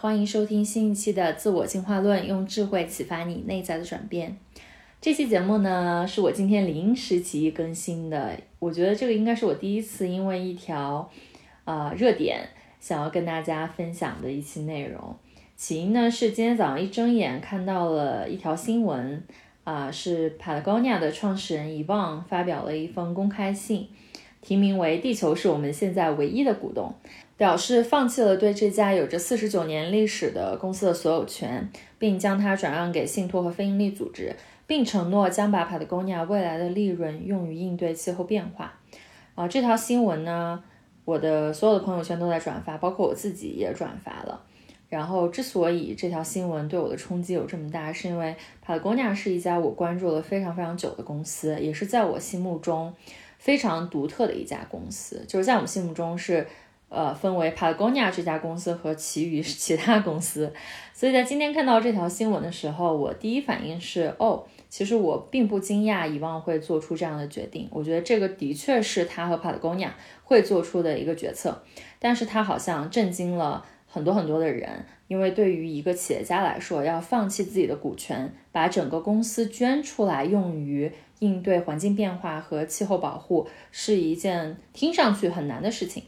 欢迎收听新一期的自我进化论，用智慧启发你内在的转变。这期节目呢，是我今天临时起意更新的。我觉得这个应该是我第一次因为一条呃热点，想要跟大家分享的一期内容。起因呢是今天早上一睁眼看到了一条新闻，啊、是 Patagonia 的创始人伊旺发表了一封公开信，题名为“地球是我们现在唯一的股东”。表示放弃了对这家有着四十九年历史的公司的所有权，并将它转让给信托和非营利组织，并承诺将把 Patagonia 未来的利润用于应对气候变化。啊，这条新闻呢，我的所有的朋友圈都在转发，包括我自己也转发了。然后，之所以这条新闻对我的冲击有这么大，是因为 Patagonia 是一家我关注了非常非常久的公司，也是在我心目中非常独特的一家公司。就是在我们心目中是。呃，分为 Patagonia 这家公司和其余其他公司，所以在今天看到这条新闻的时候，我第一反应是，哦，其实我并不惊讶遗忘会做出这样的决定，我觉得这个的确是他和 Patagonia 会做出的一个决策，但是他好像震惊了很多很多的人，因为对于一个企业家来说，要放弃自己的股权，把整个公司捐出来用于应对环境变化和气候保护，是一件听上去很难的事情。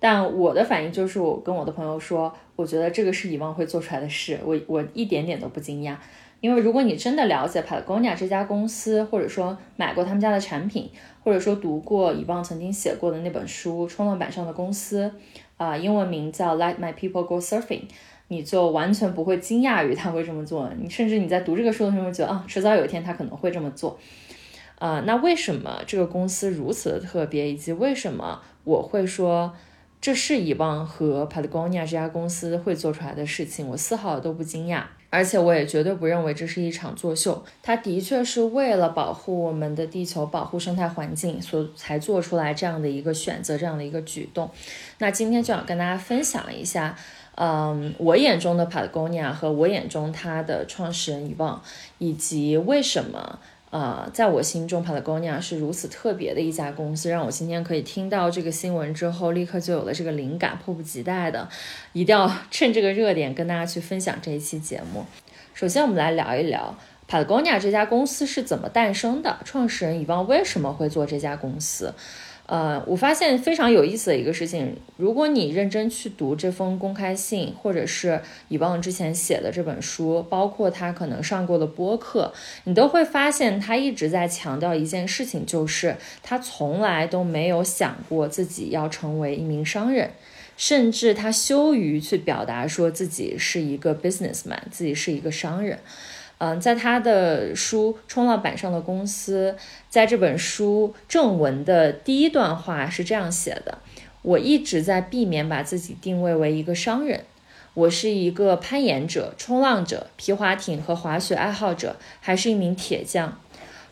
但我的反应就是，我跟我的朋友说，我觉得这个是以往会做出来的事，我我一点点都不惊讶。因为如果你真的了解 Patagonia 这家公司，或者说买过他们家的产品，或者说读过以往曾经写过的那本书《冲浪板上的公司》，啊、英文名叫《Let My People Go Surfing》，你就完全不会惊讶于他会这么做。你甚至你在读这个书的时候，觉得啊，迟早有一天他可能会这么做。啊、那为什么这个公司如此的特别，以及为什么我会说？这是以往和 Patagonia 这家公司会做出来的事情，我丝毫都不惊讶，而且我也绝对不认为这是一场作秀。它的确是为了保护我们的地球、保护生态环境，所才做出来这样的一个选择、这样的一个举动。那今天就想跟大家分享一下，嗯，我眼中的 Patagonia 和我眼中它的创始人以望，以及为什么。呃，在我心中，Patagonia 是如此特别的一家公司，让我今天可以听到这个新闻之后，立刻就有了这个灵感，迫不及待的，一定要 趁这个热点跟大家去分享这一期节目。首先，我们来聊一聊 Patagonia 这家公司是怎么诞生的，创始人以望为什么会做这家公司。呃，我发现非常有意思的一个事情，如果你认真去读这封公开信，或者是以望之前写的这本书，包括他可能上过的播客，你都会发现他一直在强调一件事情，就是他从来都没有想过自己要成为一名商人，甚至他羞于去表达说自己是一个 businessman，自己是一个商人。嗯，在他的书《冲浪板上的公司》在这本书正文的第一段话是这样写的：我一直在避免把自己定位为一个商人。我是一个攀岩者、冲浪者、皮划艇和滑雪爱好者，还是一名铁匠。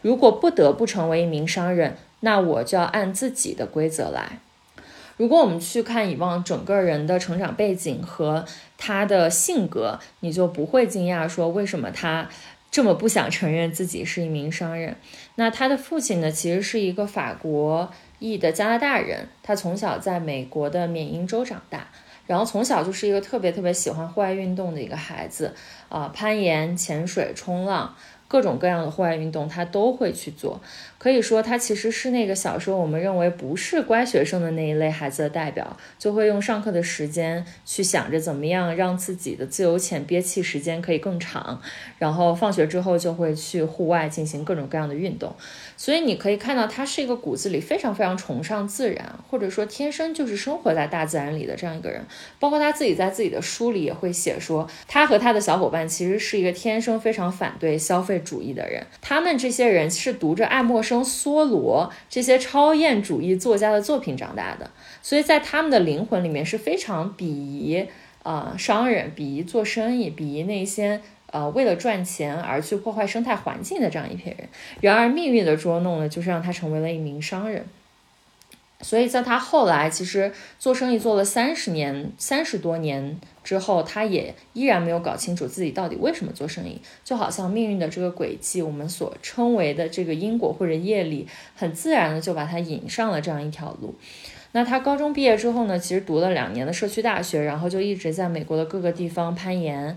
如果不得不成为一名商人，那我就要按自己的规则来。如果我们去看以往整个人的成长背景和他的性格，你就不会惊讶说为什么他这么不想承认自己是一名商人。那他的父亲呢，其实是一个法国裔的加拿大人，他从小在美国的缅因州长大，然后从小就是一个特别特别喜欢户外运动的一个孩子啊，攀岩、潜水、冲浪。各种各样的户外运动，他都会去做。可以说，他其实是那个小时候我们认为不是乖学生的那一类孩子的代表，就会用上课的时间去想着怎么样让自己的自由潜憋气时间可以更长，然后放学之后就会去户外进行各种各样的运动。所以你可以看到，他是一个骨子里非常非常崇尚自然，或者说天生就是生活在大自然里的这样一个人。包括他自己在自己的书里也会写说，他和他的小伙伴其实是一个天生非常反对消费主义的人。他们这些人是读着爱默生、梭罗这些超验主义作家的作品长大的，所以在他们的灵魂里面是非常鄙夷啊商人，鄙夷做生意，鄙夷那些。呃，为了赚钱而去破坏生态环境的这样一批人，然而命运的捉弄呢，就是让他成为了一名商人。所以在他后来其实做生意做了三十年、三十多年之后，他也依然没有搞清楚自己到底为什么做生意。就好像命运的这个轨迹，我们所称为的这个因果或者业力，很自然的就把他引上了这样一条路。那他高中毕业之后呢，其实读了两年的社区大学，然后就一直在美国的各个地方攀岩。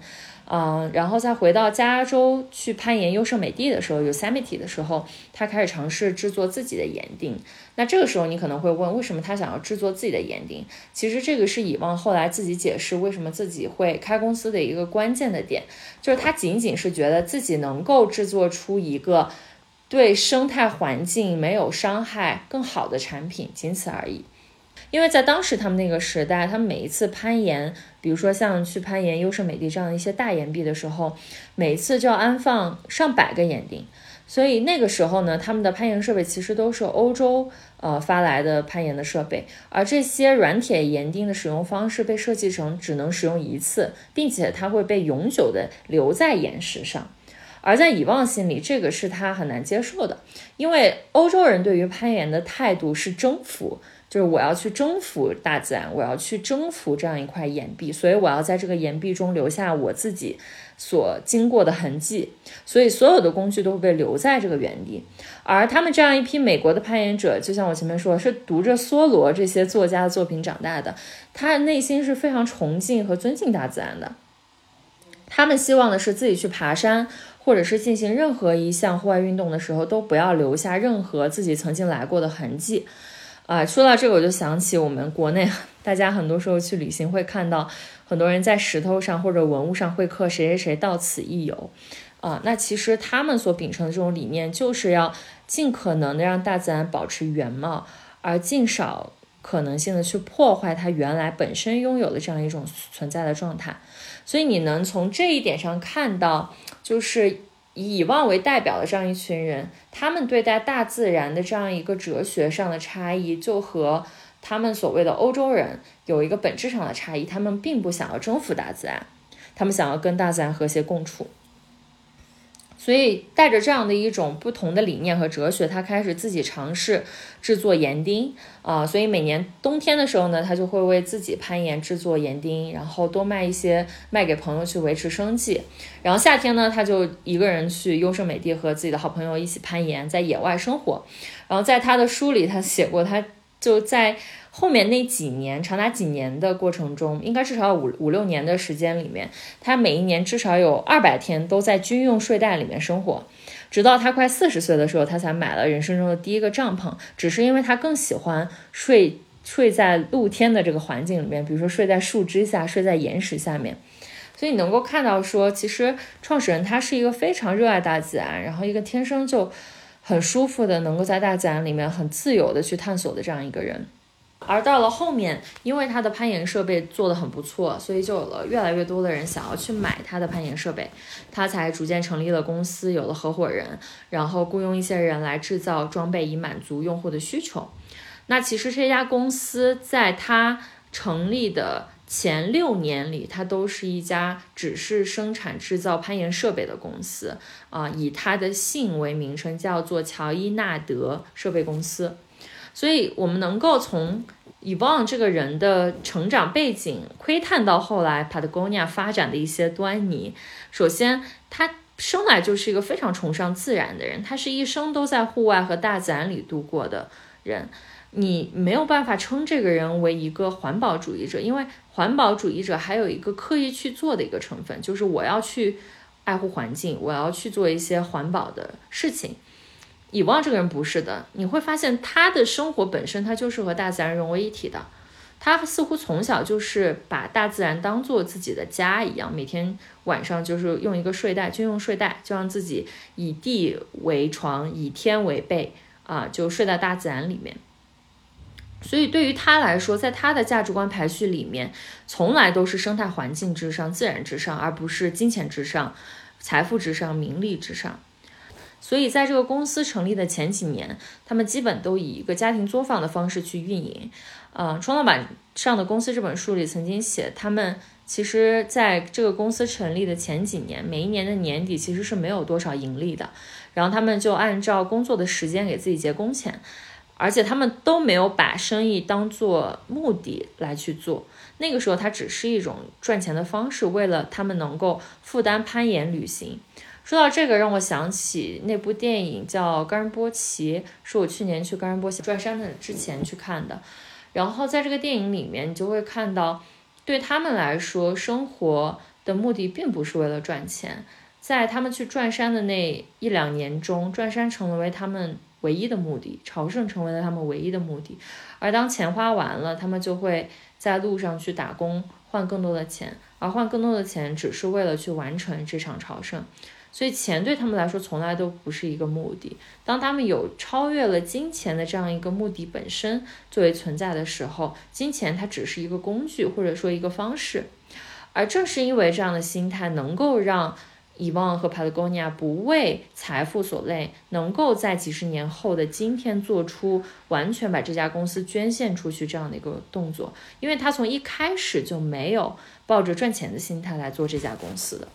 嗯，然后再回到加州去攀岩优胜美地的时候，Yosemite 的时候，他开始尝试制作自己的岩钉。那这个时候你可能会问，为什么他想要制作自己的岩钉？其实这个是以往后来自己解释为什么自己会开公司的一个关键的点，就是他仅仅是觉得自己能够制作出一个对生态环境没有伤害、更好的产品，仅此而已。因为在当时他们那个时代，他们每一次攀岩，比如说像去攀岩优胜美地这样的一些大岩壁的时候，每次就要安放上百个岩钉，所以那个时候呢，他们的攀岩设备其实都是欧洲呃发来的攀岩的设备，而这些软铁岩钉的使用方式被设计成只能使用一次，并且它会被永久的留在岩石上，而在以望心里，这个是他很难接受的，因为欧洲人对于攀岩的态度是征服。就是我要去征服大自然，我要去征服这样一块岩壁，所以我要在这个岩壁中留下我自己所经过的痕迹，所以所有的工具都会被留在这个原地。而他们这样一批美国的攀岩者，就像我前面说，是读着梭罗这些作家的作品长大的，他内心是非常崇敬和尊敬大自然的。他们希望的是自己去爬山，或者是进行任何一项户外运动的时候，都不要留下任何自己曾经来过的痕迹。啊，说到这个，我就想起我们国内，大家很多时候去旅行会看到很多人在石头上或者文物上会刻谁谁谁到此一游，啊，那其实他们所秉承的这种理念，就是要尽可能的让大自然保持原貌，而尽少可能性的去破坏它原来本身拥有的这样一种存在的状态。所以你能从这一点上看到，就是。以以望为代表的这样一群人，他们对待大自然的这样一个哲学上的差异，就和他们所谓的欧洲人有一个本质上的差异。他们并不想要征服大自然，他们想要跟大自然和谐共处。所以带着这样的一种不同的理念和哲学，他开始自己尝试制作岩钉啊。所以每年冬天的时候呢，他就会为自己攀岩制作岩钉，然后多卖一些，卖给朋友去维持生计。然后夏天呢，他就一个人去优胜美地和自己的好朋友一起攀岩，在野外生活。然后在他的书里，他写过，他就在。后面那几年，长达几年的过程中，应该至少五五六年的时间里面，他每一年至少有二百天都在军用睡袋里面生活，直到他快四十岁的时候，他才买了人生中的第一个帐篷。只是因为他更喜欢睡睡在露天的这个环境里面，比如说睡在树枝下，睡在岩石下面。所以你能够看到说，其实创始人他是一个非常热爱大自然，然后一个天生就很舒服的，能够在大自然里面很自由的去探索的这样一个人。而到了后面，因为它的攀岩设备做得很不错，所以就有了越来越多的人想要去买它的攀岩设备，他才逐渐成立了公司，有了合伙人，然后雇佣一些人来制造装备，以满足用户的需求。那其实这家公司在它成立的前六年里，它都是一家只是生产制造攀岩设备的公司啊、以它的姓为名称，叫做乔伊纳德设备公司。所以我们能够从以旺这个人的成长背景窥探到后来 Patagonia 发展的一些端倪。首先，他生来就是一个非常崇尚自然的人，他是一生都在户外和大自然里度过的人。你没有办法称这个人为一个环保主义者，因为环保主义者还有一个刻意去做的一个成分，就是我要去爱护环境，我要去做一些环保的事情。以望这个人不是的，你会发现他的生活本身他就是和大自然融为一体的。他似乎从小就是把大自然当做自己的家一样，每天晚上就是用一个睡袋，军用睡袋，就让自己以地为床，以天为被啊，就睡在大自然里面。所以对于他来说，在他的价值观排序里面，从来都是生态环境之上、自然之上，而不是金钱之上、财富之上、名利之上。所以，在这个公司成立的前几年，他们基本都以一个家庭作坊的方式去运营。呃，《冲浪板上的公司》这本书里曾经写，他们其实在这个公司成立的前几年，每一年的年底其实是没有多少盈利的。然后他们就按照工作的时间给自己结工钱，而且他们都没有把生意当做目的来去做。那个时候，它只是一种赚钱的方式，为了他们能够负担攀岩旅行。说到这个，让我想起那部电影叫《冈仁波齐》，是我去年去冈仁波齐转山的之前去看的。然后在这个电影里面，你就会看到，对他们来说，生活的目的并不是为了赚钱。在他们去转山的那一两年中，转山成为他们唯一的目的，朝圣成为了他们唯一的目的。而当钱花完了，他们就会在路上去打工，换更多的钱，而换更多的钱只是为了去完成这场朝圣。所以钱对他们来说从来都不是一个目的。当他们有超越了金钱的这样一个目的本身作为存在的时候，金钱它只是一个工具或者说一个方式。而正是因为这样的心态，能够让以旺和 Patagonia 不为财富所累，能够在几十年后的今天做出完全把这家公司捐献出去这样的一个动作，因为他从一开始就没有抱着赚钱的心态来做这家公司的。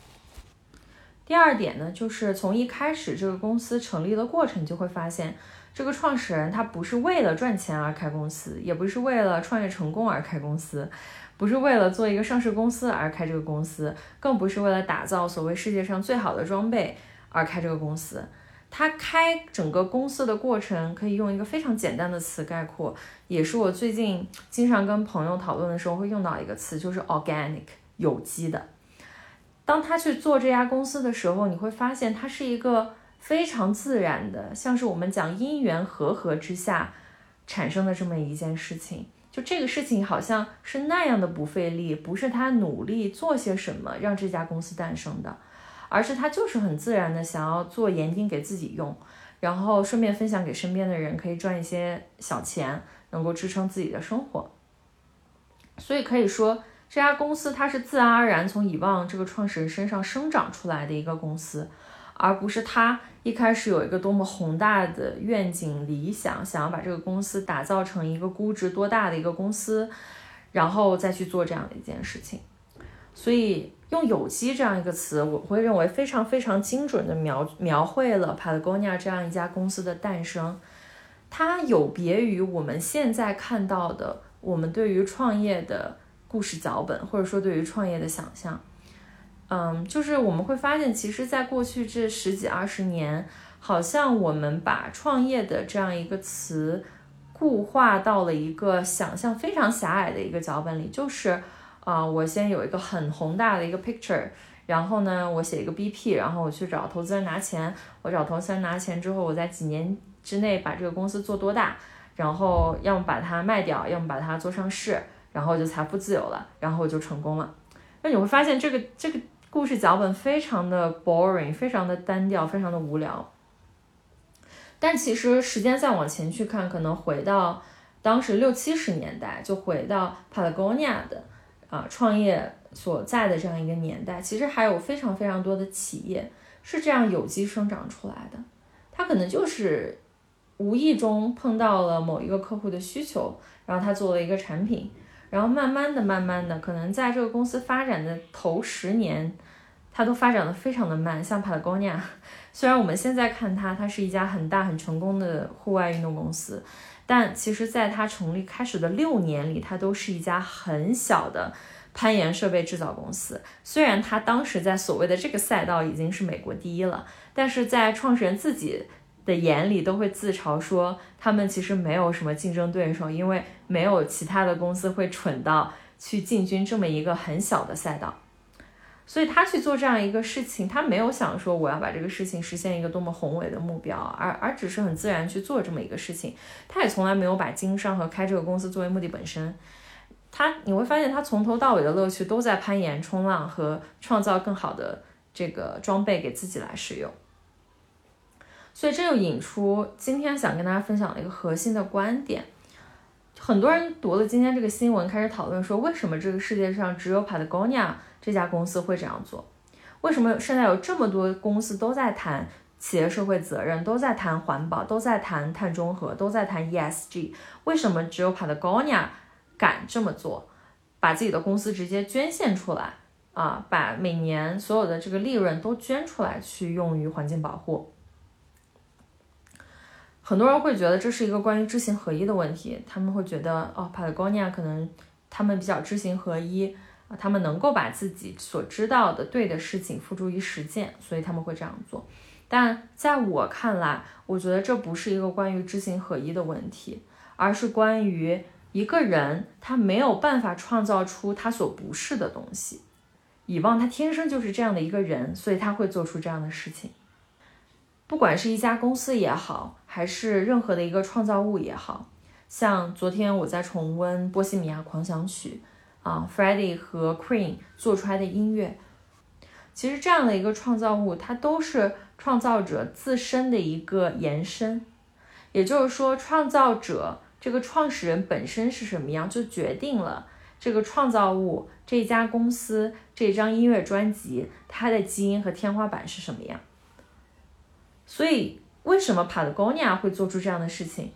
第二点呢，就是从一开始这个公司成立的过程，就会发现这个创始人他不是为了赚钱而开公司，也不是为了创业成功而开公司，不是为了做一个上市公司而开这个公司，更不是为了打造所谓世界上最好的装备而开这个公司。他开整个公司的过程可以用一个非常简单的词概括，也是我最近经常跟朋友讨论的时候会用到一个词，就是 organic 有机的。当他去做这家公司的时候，你会发现它是一个非常自然的，像是我们讲因缘和合之下产生的这么一件事情。就这个事情好像是那样的不费力，不是他努力做些什么让这家公司诞生的，而是他就是很自然的想要做岩钉给自己用，然后顺便分享给身边的人，可以赚一些小钱，能够支撑自己的生活。所以可以说。这家公司它是自然而然从以旺这个创始人身上生长出来的一个公司，而不是他一开始有一个多么宏大的愿景理想，想要把这个公司打造成一个估值多大的一个公司，然后再去做这样的一件事情。所以用有机这样一个词，我会认为非常非常精准的描描绘了 Patagonia 这样一家公司的诞生。它有别于我们现在看到的我们对于创业的。故事脚本，或者说对于创业的想象，嗯，就是我们会发现，其实，在过去这十几二十年，好像我们把创业的这样一个词固化到了一个想象非常狭隘的一个脚本里，就是啊，我先有一个很宏大的一个 picture，然后呢，我写一个 BP，然后我去找投资人拿钱，我找投资人拿钱之后，我在几年之内把这个公司做多大，然后要么把它卖掉，要么把它做上市。然后就财富自由了，然后就成功了。那你会发现这个这个故事脚本非常的 boring，非常的单调，非常的无聊。但其实时间再往前去看，可能回到当时六七十年代就回到 Patagonia 的啊创业所在的这样一个年代，其实还有非常非常多的企业是这样有机生长出来的。它可能就是无意中碰到了某一个客户的需求，然后他做了一个产品，然后慢慢的、慢慢的，可能在这个公司发展的头十年，它都发展的非常的慢。像 Patagonia，虽然我们现在看它，它是一家很大很成功的户外运动公司，但其实在它成立开始的六年里，它都是一家很小的攀岩设备制造公司。虽然它当时在所谓的这个赛道已经是美国第一了，但是在创始人自己的眼里都会自嘲说，他们其实没有什么竞争对手，因为没有其他的公司会蠢到去进军这么一个很小的赛道。所以他去做这样一个事情，他没有想说我要把这个事情实现一个多么宏伟的目标，而而只是很自然去做这么一个事情。他也从来没有把经商和开这个公司作为目的本身。他你会发现，他从头到尾的乐趣都在攀岩、冲浪和创造更好的这个装备给自己来使用。所以这就引出今天想跟大家分享的一个核心的观点。很多人读了今天这个新闻，开始讨论说，为什么这个世界上只有 Patagonia 这家公司会这样做？为什么现在有这么多公司都在谈企业社会责任，都在谈环保，都在谈碳中和，都在谈 ESG？为什么只有 Patagonia 敢这么做，把自己的公司直接捐献出来啊，把每年所有的这个利润都捐出来去用于环境保护？很多人会觉得这是一个关于知行合一的问题，他们会觉得哦，Patagonia 可能他们比较知行合一啊，他们能够把自己所知道的对的事情付诸于实践，所以他们会这样做。但在我看来，我觉得这不是一个关于知行合一的问题，而是关于一个人他没有办法创造出他所不是的东西。以望他天生就是这样的一个人，所以他会做出这样的事情。不管是一家公司也好，还是任何的一个创造物也好，像昨天我在重温《波西米亚狂想曲》啊，Freddie 和 Queen 做出来的音乐，其实这样的一个创造物，它都是创造者自身的一个延伸。也就是说，创造者这个创始人本身是什么样，就决定了这个创造物、这家公司、这张音乐专辑它的基因和天花板是什么样。所以，为什么 Patagonia 会做出这样的事情？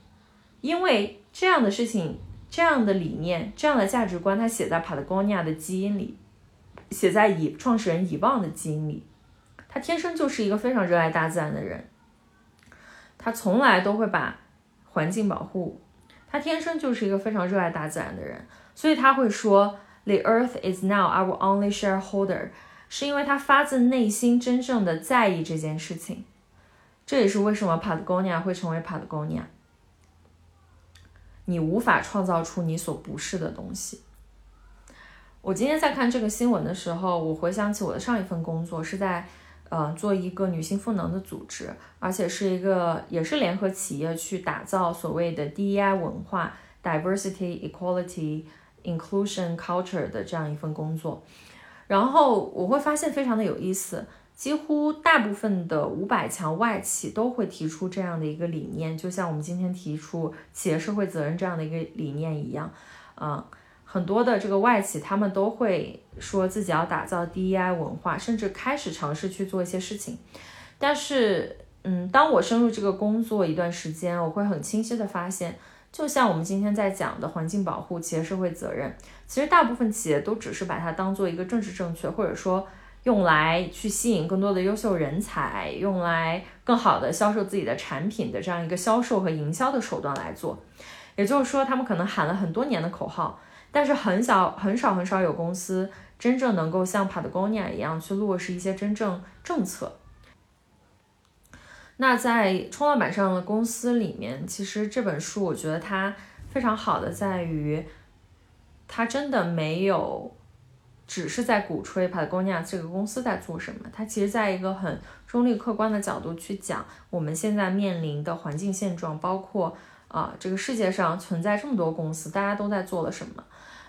因为这样的事情、这样的理念、这样的价值观，它写在 Patagonia 的基因里，写在以创始人以望的基因里。他天生就是一个非常热爱大自然的人，他从来都会把环境保护。他天生就是一个非常热爱大自然的人，所以他会说：“The Earth is now our only shareholder。”是因为他发自内心真正的在意这件事情。这也是为什么 Patagonia 会成为 Patagonia。你无法创造出你所不是的东西。我今天在看这个新闻的时候，我回想起我的上一份工作是在呃做一个女性赋能的组织，而且是一个也是联合企业去打造所谓的 DEI 文化 （Diversity, Equality, Inclusion, Culture） 的这样一份工作。然后我会发现非常的有意思。几乎大部分的五百强外企都会提出这样的一个理念，就像我们今天提出企业社会责任这样的一个理念一样，啊，很多的这个外企他们都会说自己要打造 DEI 文化，甚至开始尝试去做一些事情。但是，嗯，当我深入这个工作一段时间，我会很清晰的发现，就像我们今天在讲的环境保护、企业社会责任，其实大部分企业都只是把它当做一个政治正确，或者说。用来去吸引更多的优秀人才，用来更好的销售自己的产品的这样一个销售和营销的手段来做。也就是说，他们可能喊了很多年的口号，但是很少、很少、很少有公司真正能够像 Patagonia 一样去落实一些真正政策。那在冲浪板上的公司里面，其实这本书我觉得它非常好的在于，它真的没有。只是在鼓吹 Patagonia 这个公司在做什么，它其实在一个很中立客观的角度去讲我们现在面临的环境现状，包括啊这个世界上存在这么多公司，大家都在做了什么。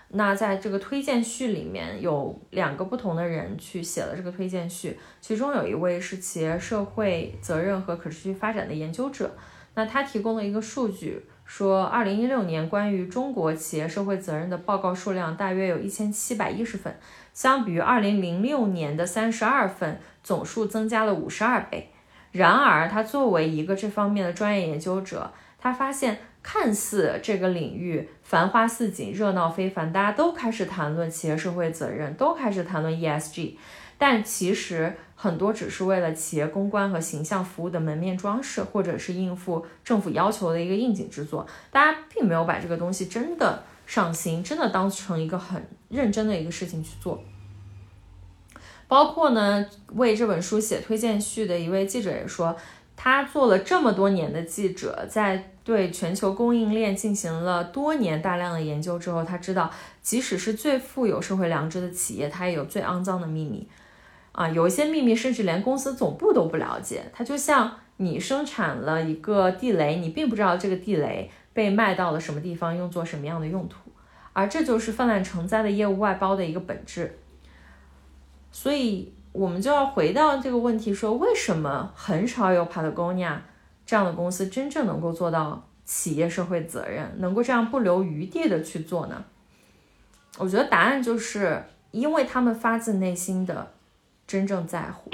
那在这个推荐序里面有两个不同的人去写了这个推荐序，其中有一位是企业社会责任和可持续发展的研究者，那他提供了一个数据。说，二零一六年关于中国企业社会责任的报告数量大约有一千七百一十份，相比于二零零六年的三十二份，总数增加了五十二倍。然而，他作为一个这方面的专业研究者，他发现，看似这个领域繁花似锦、热闹非凡，大家都开始谈论企业社会责任，都开始谈论 ESG，但其实很多只是为了企业公关和形象服务的门面装饰，或者是应付政府要求的一个应景之作。大家并没有把这个东西真的上心，真的当成一个很认真的一个事情去做。包括呢，为这本书写推荐序的一位记者也说。他做了这么多年的记者，在对全球供应链进行了多年大量的研究之后，他知道，即使是最富有社会良知的企业，它也有最肮脏的秘密。啊，有一些秘密甚至连公司总部都不了解。它就像你生产了一个地雷，你并不知道这个地雷被卖到了什么地方，用作什么样的用途。而这就是泛滥成灾的业务外包的一个本质。所以。我们就要回到这个问题，说为什么很少有 Patagonia 这样的公司真正能够做到企业社会责任，能够这样不留余地的去做呢？我觉得答案就是因为他们发自内心的真正在乎，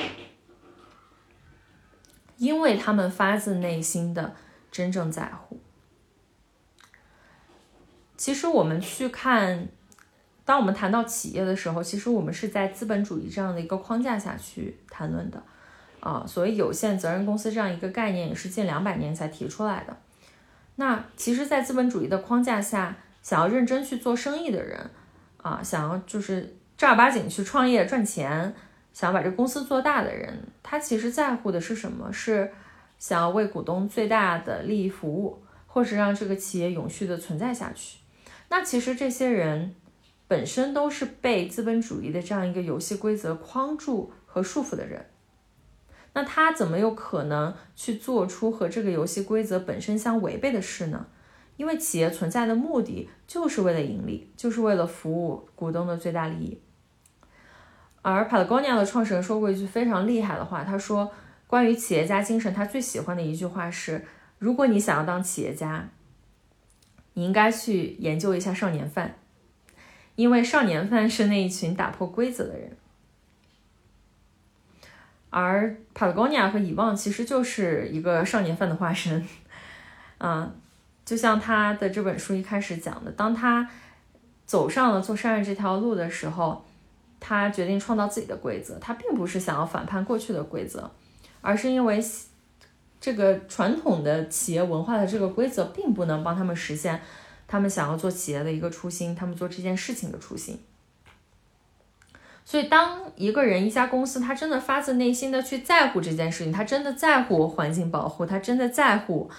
因为他们发自内心的真正在乎。其实我们去看。当我们谈到企业的时候，其实我们是在资本主义这样的一个框架下去谈论的，啊，所谓有限责任公司这样一个概念也是近两百年才提出来的。那其实，在资本主义的框架下，想要认真去做生意的人，啊，想要就是正儿八经去创业赚钱，想把这公司做大的人，他其实在乎的是什么？是想要为股东最大的利益服务，或是让这个企业永续的存在下去。那其实这些人。本身都是被资本主义的这样一个游戏规则框住和束缚的人，那他怎么有可能去做出和这个游戏规则本身相违背的事呢？因为企业存在的目的就是为了盈利，就是为了服务股东的最大利益。而 Patagonia 的创始人说过一句非常厉害的话，他说：“关于企业家精神，他最喜欢的一句话是：如果你想要当企业家，你应该去研究一下少年犯。”因为少年犯是那一群打破规则的人，而 Patagonia 和遗忘其实就是一个少年犯的化身。啊，就像他的这本书一开始讲的，当他走上了做商业这条路的时候，他决定创造自己的规则。他并不是想要反叛过去的规则，而是因为这个传统的企业文化的这个规则并不能帮他们实现。他们想要做企业的一个初心，他们做这件事情的初心。所以，当一个人、一家公司，他真的发自内心的去在乎这件事情，他真的在乎环境保护，他真的在乎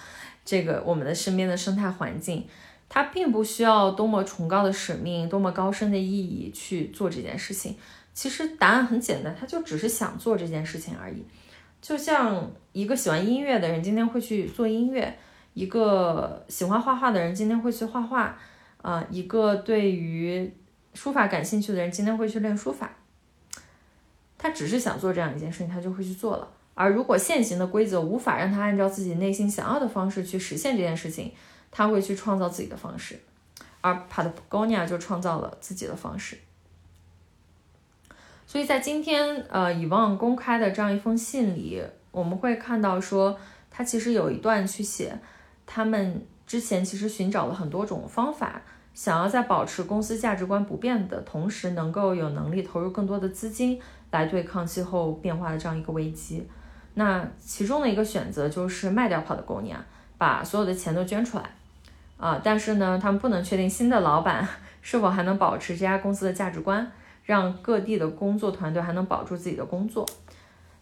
这个我们的身边的生态环境，他并不需要多么崇高的使命、多么高深的意义去做这件事情。其实答案很简单，他就只是想做这件事情而已。就像一个喜欢音乐的人，今天会去做音乐。一个喜欢画画的人今天会去画画，啊，一个对于书法感兴趣的人今天会去练书法。他只是想做这样一件事情，他就会去做了。而如果现行的规则无法让他按照自己内心想要的方式去实现这件事情，他会去创造自己的方式。而 Patagonia 就创造了自己的方式。所以在今天，呃，以望公开的这样一封信里，我们会看到说，他其实有一段去写。他们之前其实寻找了很多种方法，想要在保持公司价值观不变的同时，能够有能力投入更多的资金来对抗气候变化的这样一个危机。那其中的一个选择就是卖掉 Patagonia，把所有的钱都捐出来。啊，但是呢，他们不能确定新的老板 是否还能保持这家公司的价值观，让各地的工作团队还能保住自己的工作。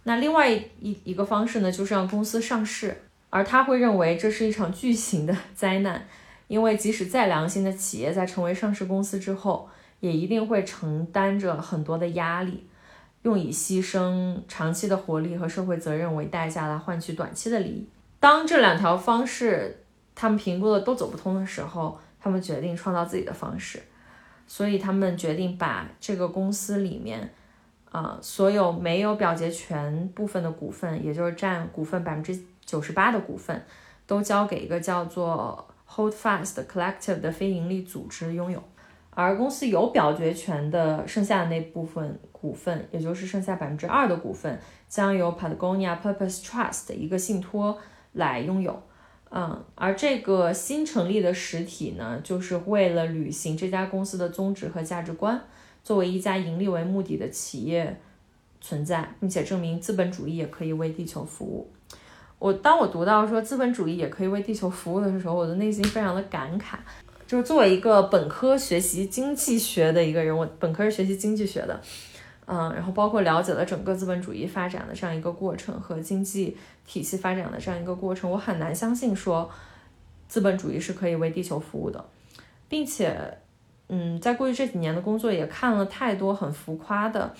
那另外一一个方式呢，就是让公司上市。而他会认为这是一场巨型的灾难，因为即使再良心的企业，在成为上市公司之后，也一定会承担着很多的压力，用以牺牲长期的活力和社会责任为代价来换取短期的利益。当这两条方式他们评估的都走不通的时候，他们决定创造自己的方式，所以他们决定把这个公司里面，啊，所有没有表决权部分的股份，也就是占股份百分之。九十八的股份都交给一个叫做 hold fast collective 的非盈利组织拥有。而公司有表决权的剩下的那部分股份，也就是剩下百分之二的股份，将由 Patagonia Purpose Trust 一个信托来拥有。嗯，而这个新成立的实体呢，就是为了履行这家公司的宗旨和价值观，作为一家盈利为目的的企业存在，并且证明资本主义也可以为地球服务。我当我读到说资本主义也可以为地球服务的时候，我的内心非常的感慨。就是作为一个本科学习经济学的一个人，我本科是学习经济学的，嗯，然后包括了解了整个资本主义发展的这样一个过程和经济体系发展的这样一个过程，我很难相信说资本主义是可以为地球服务的，并且，嗯，在过去这几年的工作也看了太多很浮夸的，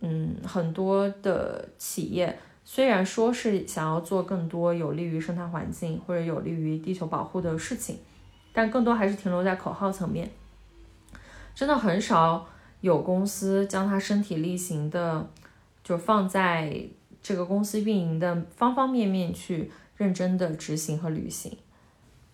嗯，很多的企业虽然说是想要做更多有利于生态环境或者有利于地球保护的事情。但更多还是停留在口号层面，真的很少有公司将他身体力行的，就放在这个公司运营的方方面面去认真的执行和履行。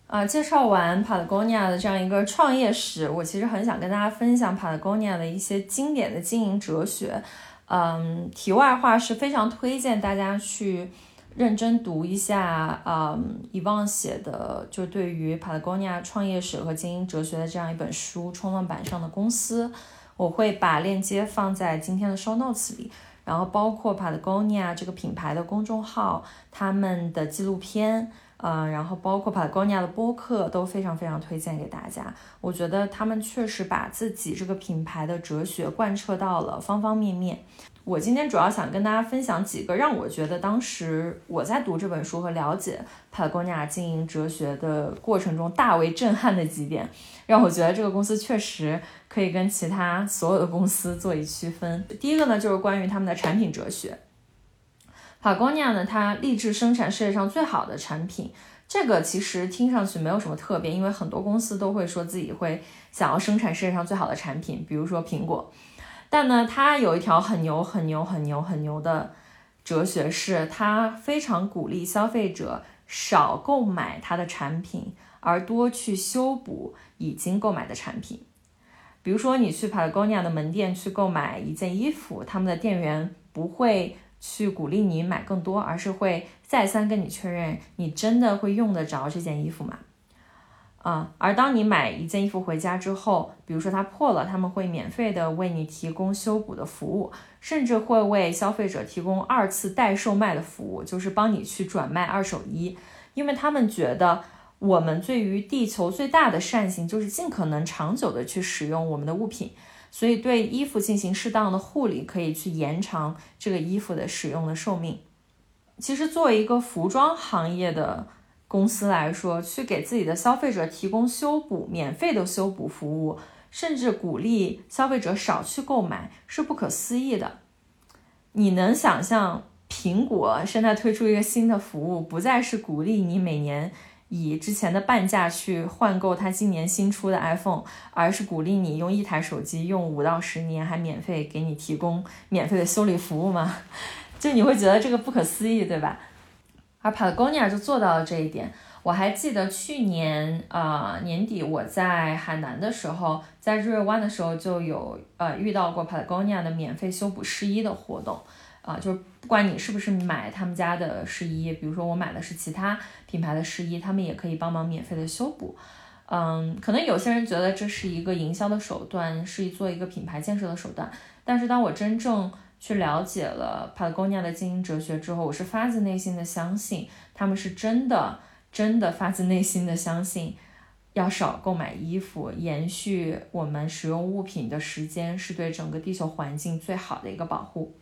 啊，介绍完 Patagonia 的这样一个创业史，我其实很想跟大家分享 Patagonia 的一些经典的经营哲学。嗯，题外话是非常推荐大家去。认真读一下，嗯，遗忘写的就对于 Patagonia 创业史和经营哲学的这样一本书，冲浪板上的公司，我会把链接放在今天的 show notes 里，然后包括 Patagonia 这个品牌的公众号，他们的纪录片，嗯，然后包括 Patagonia 的播客都非常非常推荐给大家。我觉得他们确实把自己这个品牌的哲学贯彻到了方方面面。我今天主要想跟大家分享几个让我觉得当时我在读这本书和了解 Patagonia 经营哲学的过程中大为震撼的几点，让我觉得这个公司确实可以跟其他所有的公司做一区分。第一个呢，就是关于他们的产品哲学。Patagonia 呢，它立志生产世界上最好的产品，这个其实听上去没有什么特别，因为很多公司都会说自己会想要生产世界上最好的产品，比如说苹果。但呢，他有一条很牛、很牛、很牛、很牛的哲学，是他非常鼓励消费者少购买他的产品，而多去修补已经购买的产品。比如说，你去 Patagonia 的门店去购买一件衣服，他们的店员不会去鼓励你买更多，而是会再三跟你确认，你真的会用得着这件衣服吗？啊，而当你买一件衣服回家之后，比如说它破了，他们会免费的为你提供修补的服务，甚至会为消费者提供二次代售卖的服务，就是帮你去转卖二手衣，因为他们觉得我们对于地球最大的善行就是尽可能长久的去使用我们的物品，所以对衣服进行适当的护理，可以去延长这个衣服的使用的寿命。其实作为一个服装行业的。公司来说，去给自己的消费者提供修补、免费的修补服务，甚至鼓励消费者少去购买，是不可思议的。你能想象苹果现在推出一个新的服务，不再是鼓励你每年以之前的半价去换购它今年新出的 iPhone，而是鼓励你用一台手机用五到十年，还免费给你提供免费的修理服务吗？就你会觉得这个不可思议，对吧？而 Patagonia 就做到了这一点。我还记得去年啊年底我在海南的时候，在日月湾的时候就有呃遇到过 Patagonia 的免费修补湿衣的活动啊，就是不管你是不是买他们家的湿衣，比如说我买的是其他品牌的湿衣，他们也可以帮忙免费的修补。嗯，可能有些人觉得这是一个营销的手段，是做一个品牌建设的手段，但是当我真正去了解了 Patagonia 的经营哲学之后，我是发自内心的相信，他们是真的、真的发自内心的相信，要少购买衣服，延续我们使用物品的时间，是对整个地球环境最好的一个保护。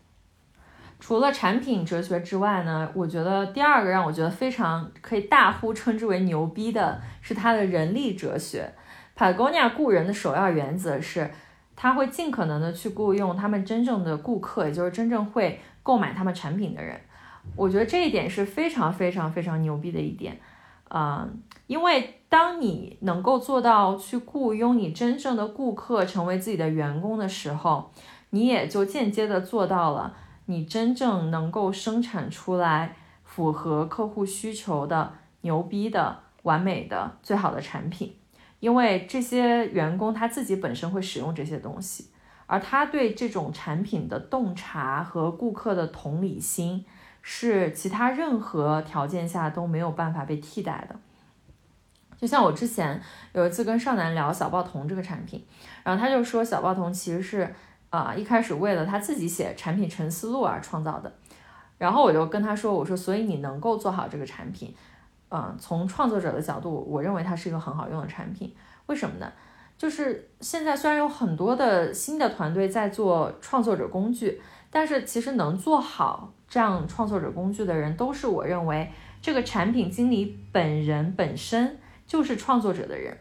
除了产品哲学之外呢，我觉得第二个让我觉得非常可以大呼称之为牛逼的是他的人力哲学。Patagonia 雇人的首要原则是。他会尽可能的去雇佣他们真正的顾客，也就是真正会购买他们产品的人。我觉得这一点是非常非常非常牛逼的一点，嗯，因为当你能够做到去雇佣你真正的顾客成为自己的员工的时候，你也就间接的做到了你真正能够生产出来符合客户需求的牛逼的完美的、最好的产品，因为这些员工他自己本身会使用这些东西，而他对这种产品的洞察和顾客的同理心，是其他任何条件下都没有办法被替代的。就像我之前有一次跟少南聊小报童这个产品，然后他就说小报童其实是啊、一开始为了他自己写产品陈思路而创造的，然后我就跟他说，我说所以你能够做好这个产品，嗯、从创作者的角度，我认为它是一个很好用的产品，为什么呢？就是现在虽然有很多的新的团队在做创作者工具，但是其实能做好这样创作者工具的人，都是我认为这个产品经理本人本身就是创作者的人，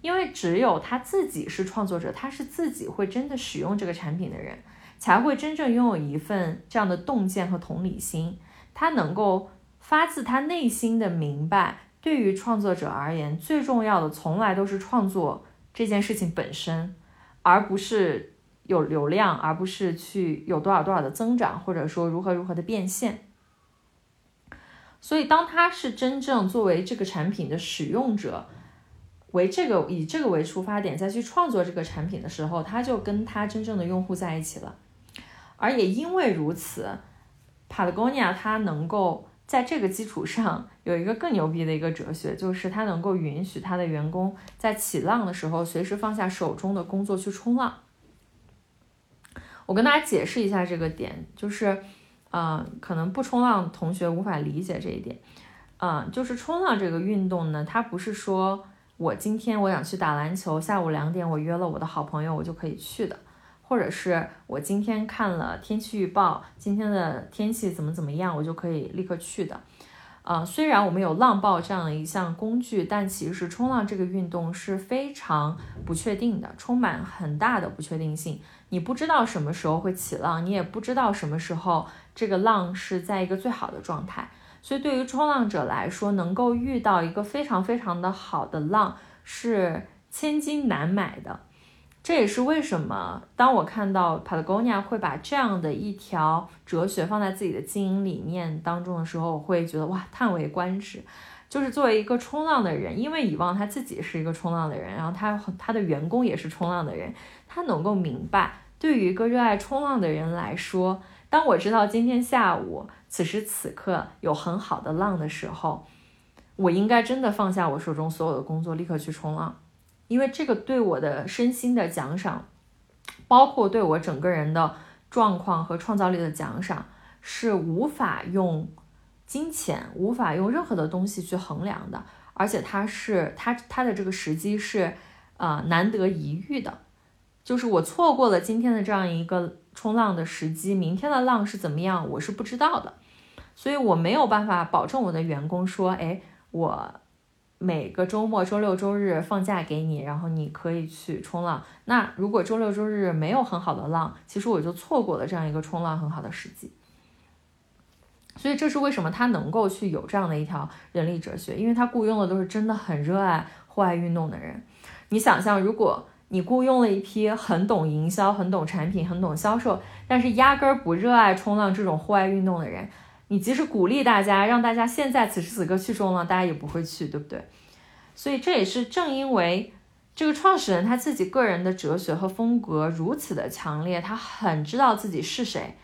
因为只有他自己是创作者，他是自己会真的使用这个产品的人，才会真正拥有一份这样的洞见和同理心，他能够发自他内心的明白，对于创作者而言，最重要的从来都是创作这件事情本身，而不是有流量，而不是去有多少多少的增长，或者说如何如何的变现。所以，当他是真正作为这个产品的使用者，为这个以这个为出发点再去创作这个产品的时候，他就跟他真正的用户在一起了。而也因为如此，Patagonia 它能够在这个基础上有一个更牛逼的一个哲学，就是它能够允许它的员工在起浪的时候随时放下手中的工作去冲浪。我跟大家解释一下这个点，就是，呃，可能不冲浪同学无法理解这一点，嗯、就是冲浪这个运动呢，它不是说我今天我想去打篮球，下午两点我约了我的好朋友，我就可以去的。或者是我今天看了天气预报，今天的天气怎么怎么样，我就可以立刻去的。啊、虽然我们有浪报这样的一项工具，但其实冲浪这个运动是非常不确定的，充满很大的不确定性。你不知道什么时候会起浪，你也不知道什么时候这个浪是在一个最好的状态。所以对于冲浪者来说，能够遇到一个非常非常的好的浪是千金难买的。这也是为什么当我看到 Patagonia 会把这样的一条哲学放在自己的经营理念当中的时候，我会觉得哇，叹为观止。就是作为一个冲浪的人，因为以往他自己是一个冲浪的人，然后他他的员工也是冲浪的人，他能够明白，对于一个热爱冲浪的人来说，当我知道今天下午此时此刻有很好的浪的时候，我应该真的放下我手中所有的工作，立刻去冲浪。因为这个对我的身心的奖赏，包括对我整个人的状况和创造力的奖赏，是无法用金钱、无法用任何的东西去衡量的，而且它是它它的这个时机是呃难得一遇的，就是我错过了今天的这样一个冲浪的时机，明天的浪是怎么样，我是不知道的，所以我没有办法保证我的员工说，哎，我。每个周末、周六、周日放假给你，然后你可以去冲浪。那如果周六、周日没有很好的浪，其实我就错过了这样一个冲浪很好的时机。所以这是为什么他能够去有这样的一条人力哲学，因为他雇佣的都是真的很热爱户外运动的人。你想象，如果你雇佣了一批很懂营销、很懂产品、很懂销售，但是压根儿不热爱冲浪这种户外运动的人，你即使鼓励大家，让大家现在此时此刻去冲浪，大家也不会去，对不对？所以这也是正因为这个创始人他自己个人的哲学和风格如此的强烈，他很知道自己是谁，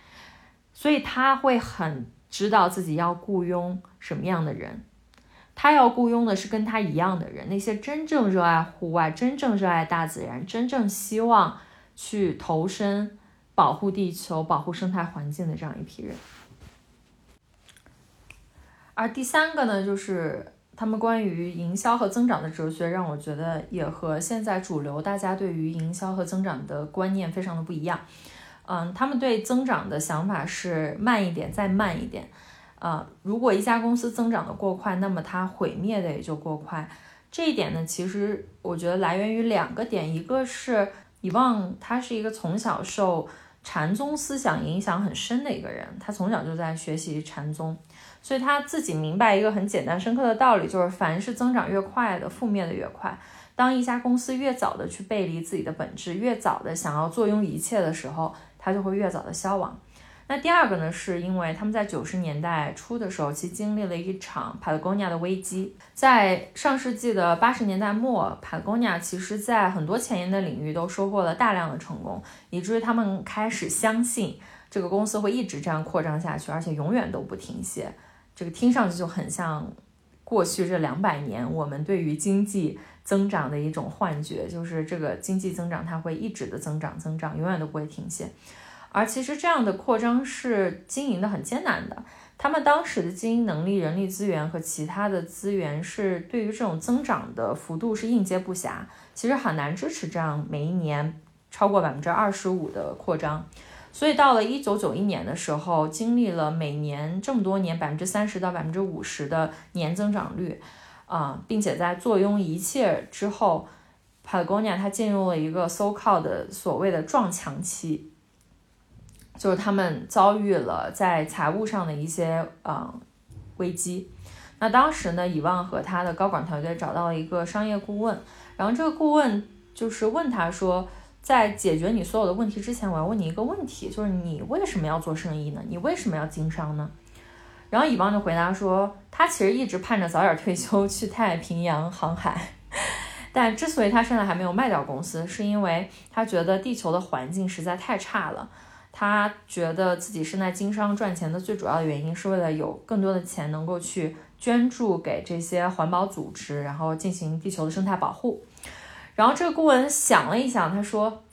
所以他会很知道自己要雇佣什么样的人。他要雇佣的是跟他一样的人，那些真正热爱户外、真正热爱大自然、真正希望去投身保护地球、保护生态环境的这样一批人。而第三个呢，就是他们关于营销和增长的哲学，让我觉得也和现在主流大家对于营销和增长的观念非常的不一样。嗯，他们对增长的想法是慢一点，再慢一点。啊、如果一家公司增长的过快，那么它毁灭的也就过快。这一点呢，其实我觉得来源于两个点，一个是以望他是一个从小受禅宗思想影响很深的一个人，他从小就在学习禅宗，所以他自己明白一个很简单深刻的道理，就是凡是增长越快的，覆灭的越快。当一家公司越早的去背离自己的本质，越早的想要坐拥一切的时候，它就会越早的消亡。那第二个呢，是因为他们在九十年代初的时候，其实经历了一场 Patagonia 的危机。在上世纪的八十年代末，Patagonia 其实在很多前沿的领域都收获了大量的成功，以至于他们开始相信这个公司会一直这样扩张下去，而且永远都不停歇。这个听上去就很像过去这两百年我们对于经济增长的一种幻觉，就是这个经济增长它会一直的增长增长，永远都不会停歇。而其实这样的扩张是经营的很艰难的，他们当时的经营能力、人力资源和其他的资源是对于这种增长的幅度是应接不暇，其实很难支持这样每一年超过百分之二十五的扩张。所以到了一九九一年的时候，经历了每年这么多年百分之三十到百分之五十的年增长率，啊，并且在坐拥一切之后，Patagonia 它进入了一个 so called 的所谓的撞墙期。就是他们遭遇了在财务上的一些呃危机，那当时呢，以旺和他的高管团队找到了一个商业顾问，然后这个顾问就是问他说，在解决你所有的问题之前，我要问你一个问题，就是你为什么要做生意呢？你为什么要经商呢？然后以旺就回答说，他其实一直盼着早点退休去太平洋航海，但之所以他现在还没有卖掉公司，是因为他觉得地球的环境实在太差了。他觉得自己是在经商赚钱的最主要的原因，是为了有更多的钱能够去捐助给这些环保组织，然后进行地球的生态保护。然后这个顾问想了一想，他说：“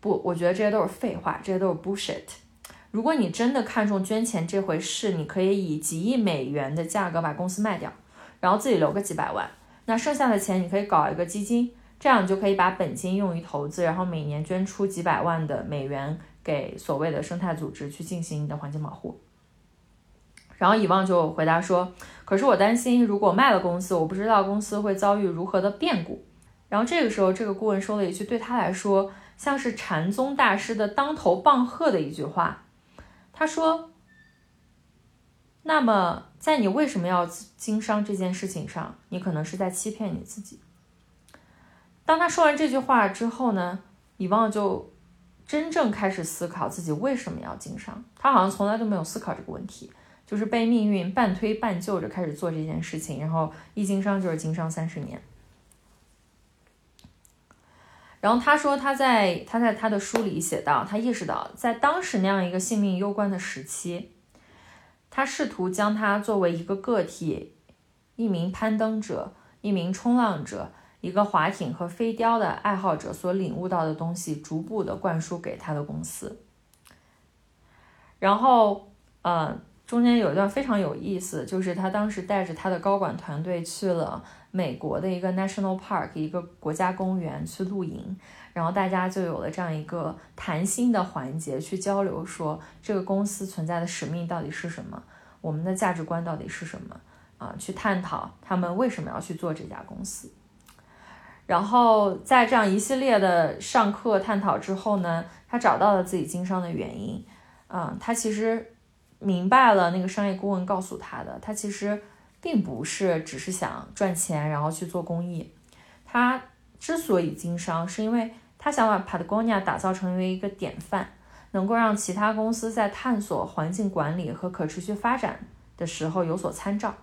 不，我觉得这些都是废话，这些都是 bullshit。如果你真的看重捐钱这回事，你可以以几亿美元的价格把公司卖掉，然后自己留个几百万，那剩下的钱你可以搞一个基金，这样你就可以把本金用于投资，然后每年捐出几百万的美元。”给所谓的生态组织去进行你的环境保护，然后以旺就回答说：“可是我担心，如果卖了公司，我不知道公司会遭遇如何的变故。”然后这个时候，这个顾问说了一句对他来说像是禅宗大师的当头棒喝的一句话，他说：“那么，在你为什么要经商这件事情上，你可能是在欺骗你自己。”当他说完这句话之后呢，以旺就。真正开始思考自己为什么要经商，他好像从来都没有思考这个问题，就是被命运半推半就着开始做这件事情，然后一经商就是经商三十年。然后他说他在他在他的书里写到，他意识到在当时那样一个性命攸关的时期，他试图将他作为一个个体，一名攀登者，一名冲浪者。一个划艇和飞雕的爱好者所领悟到的东西，逐步的灌输给他的公司。然后，呃，中间有一段非常有意思，就是他当时带着他的高管团队去了美国的一个 National Park，一个国家公园去露营，然后大家就有了这样一个谈心的环节，去交流说这个公司存在的使命到底是什么，我们的价值观到底是什么啊？去探讨他们为什么要去做这家公司。然后在这样一系列的上课探讨之后呢，他找到了自己经商的原因。嗯，他其实明白了那个商业顾问告诉他的，他其实并不是只是想赚钱，然后去做公益。他之所以经商，是因为他想把 Patagonia 打造成为一个典范，能够让其他公司在探索环境管理和可持续发展的时候有所参照。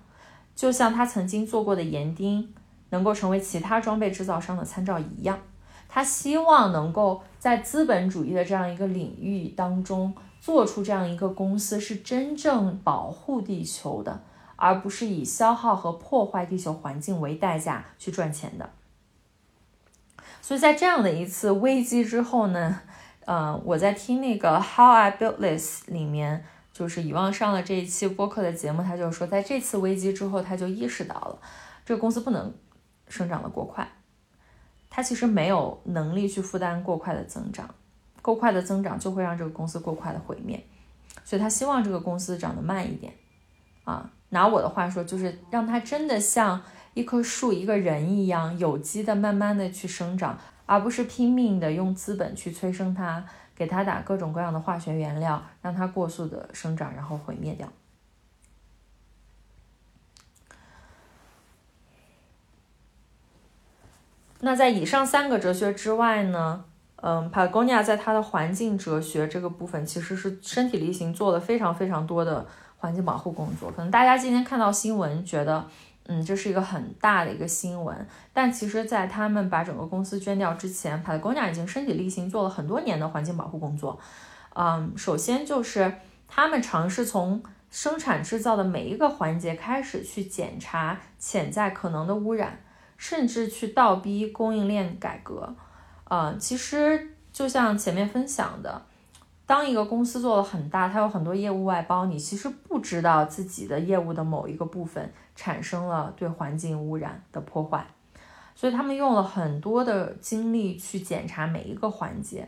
就像他曾经做过的盐丁。能够成为其他装备制造商的参照一样，他希望能够在资本主义的这样一个领域当中做出这样一个公司，是真正保护地球的，而不是以消耗和破坏地球环境为代价去赚钱的。所以在这样的一次危机之后呢，呃，我在听那个 How I Built This 里面，就是以往上了这一期播客的节目，他就说，在这次危机之后，他就意识到了这个公司不能。生长的过快，他其实没有能力去负担过快的增长，过快的增长就会让这个公司过快的毁灭，所以他希望这个公司长得慢一点，啊，拿我的话说就是让它真的像一棵树、一个人一样有机的慢慢的去生长，而不是拼命的用资本去催生它，给它打各种各样的化学原料，让它过速的生长，然后毁灭掉。那在以上三个哲学之外呢，嗯 paagonia 在它的环境哲学这个部分，其实是身体力行做了非常非常多的环境保护工作。可能大家今天看到新闻，觉得嗯这是一个很大的一个新闻，但其实，在他们把整个公司捐掉之前，Patagonia 已经身体力行做了很多年的环境保护工作。嗯，首先就是他们尝试从生产制造的每一个环节开始去检查潜在可能的污染，甚至去倒逼供应链改革。呃，其实就像前面分享的，当一个公司做了很大，它有很多业务外包，你其实不知道自己的业务的某一个部分产生了对环境污染的破坏，所以他们用了很多的精力去检查每一个环节，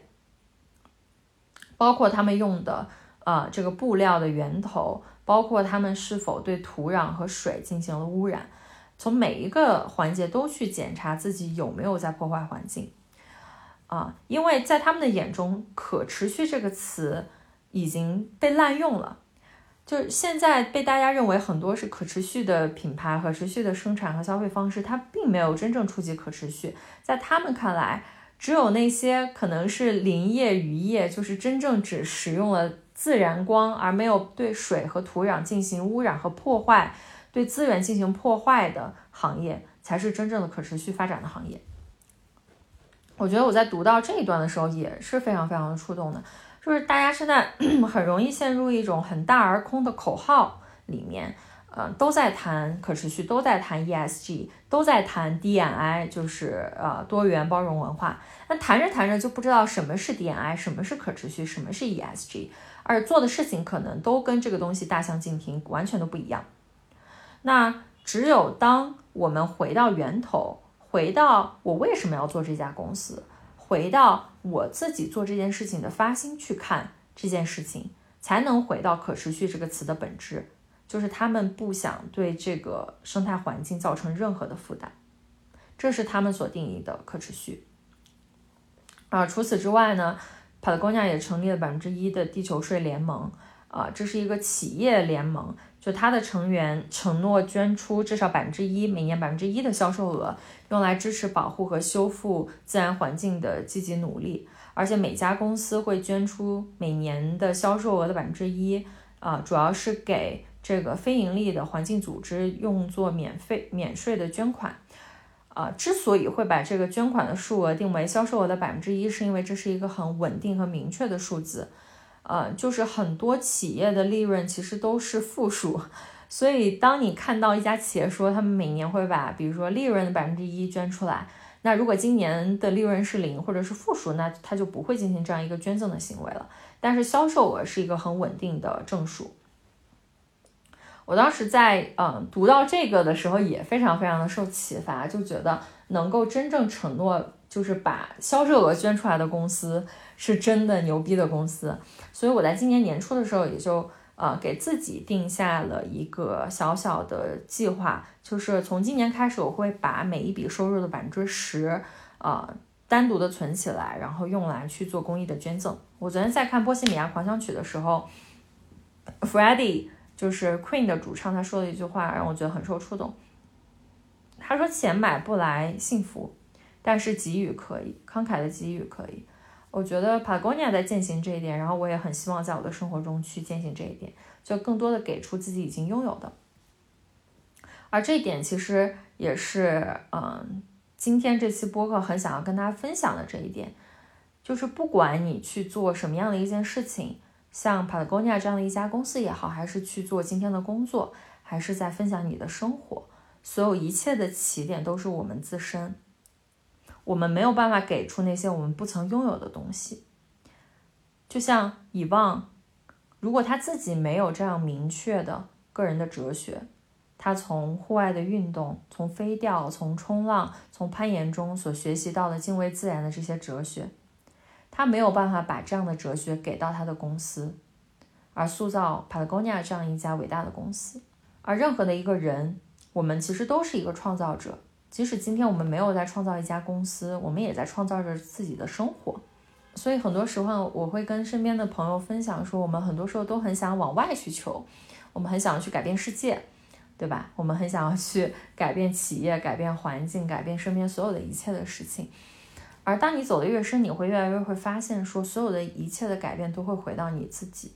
包括他们用的呃这个布料的源头，包括他们是否对土壤和水进行了污染，从每一个环节都去检查自己有没有在破坏环境。啊，因为在他们的眼中，“可持续”这个词已经被滥用了。就是现在被大家认为很多是可持续的品牌、可持续的生产和消费方式，它并没有真正触及可持续。在他们看来，只有那些可能是林业、渔业，就是真正只使用了自然光，而没有对水和土壤进行污染和破坏，对资源进行破坏的行业，才是真正的可持续发展的行业。我觉得我在读到这一段的时候也是非常非常的触动的，就是大家现在 很容易陷入一种很大而空的口号里面，呃，都在谈可持续，都在谈 ESG，都在谈 D&I，就是呃多元包容文化。那谈着谈着就不知道什么是 D&I，什么是可持续，什么是 ESG，而做的事情可能都跟这个东西大相径庭，完全都不一样。那只有当我们回到源头。回到我为什么要做这家公司，回到我自己做这件事情的发心去看这件事情，才能回到可持续这个词的本质，就是他们不想对这个生态环境造成任何的负担，这是他们所定义的可持续。啊，除此之外呢，Patagonia 也成立了百分之一的地球税联盟，啊，这是一个企业联盟。就他的成员承诺捐出至少百分之一，每年百分之一的销售额，用来支持保护和修复自然环境的积极努力。而且每家公司会捐出每年的销售额的百分之一，啊，主要是给这个非盈利的环境组织用作免费免税的捐款。啊，之所以会把这个捐款的数额定为销售额的百分之一，是因为这是一个很稳定和明确的数字。呃，就是很多企业的利润其实都是负数，所以当你看到一家企业说他们每年会把，比如说利润的百分之一捐出来，那如果今年的利润是零或者是负数，那他就不会进行这样一个捐赠的行为了。但是销售额是一个很稳定的正数。我当时在嗯读到这个的时候也非常非常的受启发，就觉得能够真正承诺就是把销售额捐出来的公司。是真的牛逼的公司，所以我在今年年初的时候也就呃给自己定下了一个小小的计划，就是从今年开始，我会把每一笔收入的百分之十，呃单独的存起来，然后用来去做公益的捐赠。我昨天在看《波西米亚狂想曲》的时候，Freddie 就是 Queen 的主唱，他说了一句话让我觉得很受触动。他说：“钱买不来幸福，但是给予可以，慷慨的给予可以。”我觉得 Patagonia 在践行这一点，然后我也很希望在我的生活中去践行这一点，就更多的给出自己已经拥有的。而这一点其实也是，嗯，今天这期播客很想要跟大家分享的这一点，就是不管你去做什么样的一件事情，像 Patagonia 这样的一家公司也好，还是去做今天的工作，还是在分享你的生活，所有一切的起点都是我们自身。我们没有办法给出那些我们不曾拥有的东西，就像以望，如果他自己没有这样明确的个人的哲学，他从户外的运动、从飞钓、从冲浪、从攀岩中所学习到的敬畏自然的这些哲学，他没有办法把这样的哲学给到他的公司，而塑造 Patagonia 这样一家伟大的公司。而任何的一个人，我们其实都是一个创造者。即使今天我们没有在创造一家公司，我们也在创造着自己的生活。所以很多时候，我会跟身边的朋友分享说，我们很多时候都很想往外去求，我们很想要去改变世界，对吧？我们很想要去改变企业、改变环境、改变身边所有的一切的事情。而当你走的越深，你会越来越会发现，说所有的一切的改变都会回到你自己。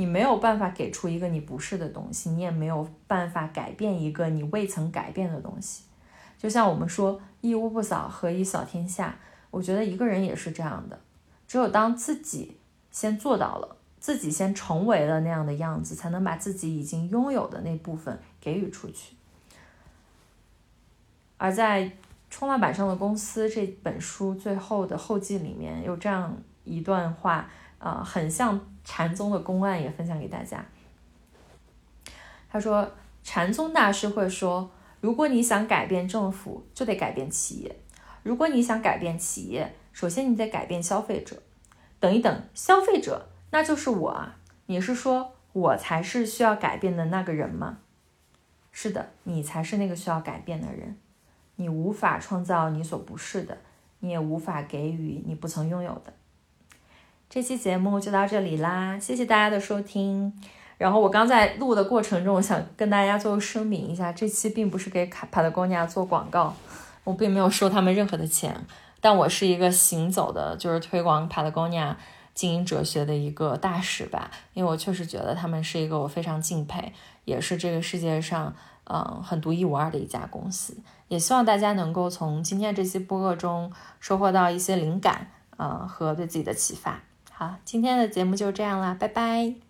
你没有办法给出一个你不是的东西，你也没有办法改变一个你未曾改变的东西。就像我们说“一屋不扫，何以扫天下”，我觉得一个人也是这样的。只有当自己先做到了，自己先成为了那样的样子，才能把自己已经拥有的那部分给予出去。而在《冲浪板上的公司》这本书最后的后记里面有这样一段话，呃，很像禅宗的公案，也分享给大家。他说，禅宗大师会说，如果你想改变政府，就得改变企业；如果你想改变企业，首先你得改变消费者。等一等，消费者那就是我啊！你是说我才是需要改变的那个人吗？是的，你才是那个需要改变的人。你无法创造你所不是的，你也无法给予你不曾拥有的。这期节目就到这里啦，谢谢大家的收听。然后我刚在录的过程中，我想跟大家做个声明一下，这期并不是给卡帕特贡尼亚做广告，我并没有收他们任何的钱，但我是一个行走的，就是推广帕特贡尼亚经营哲学的一个大使吧。因为我确实觉得他们是一个我非常敬佩，也是这个世界上嗯很独一无二的一家公司。也希望大家能够从今天这期播客中收获到一些灵感，呃，和对自己的启发。好，今天的节目就这样啦，拜拜。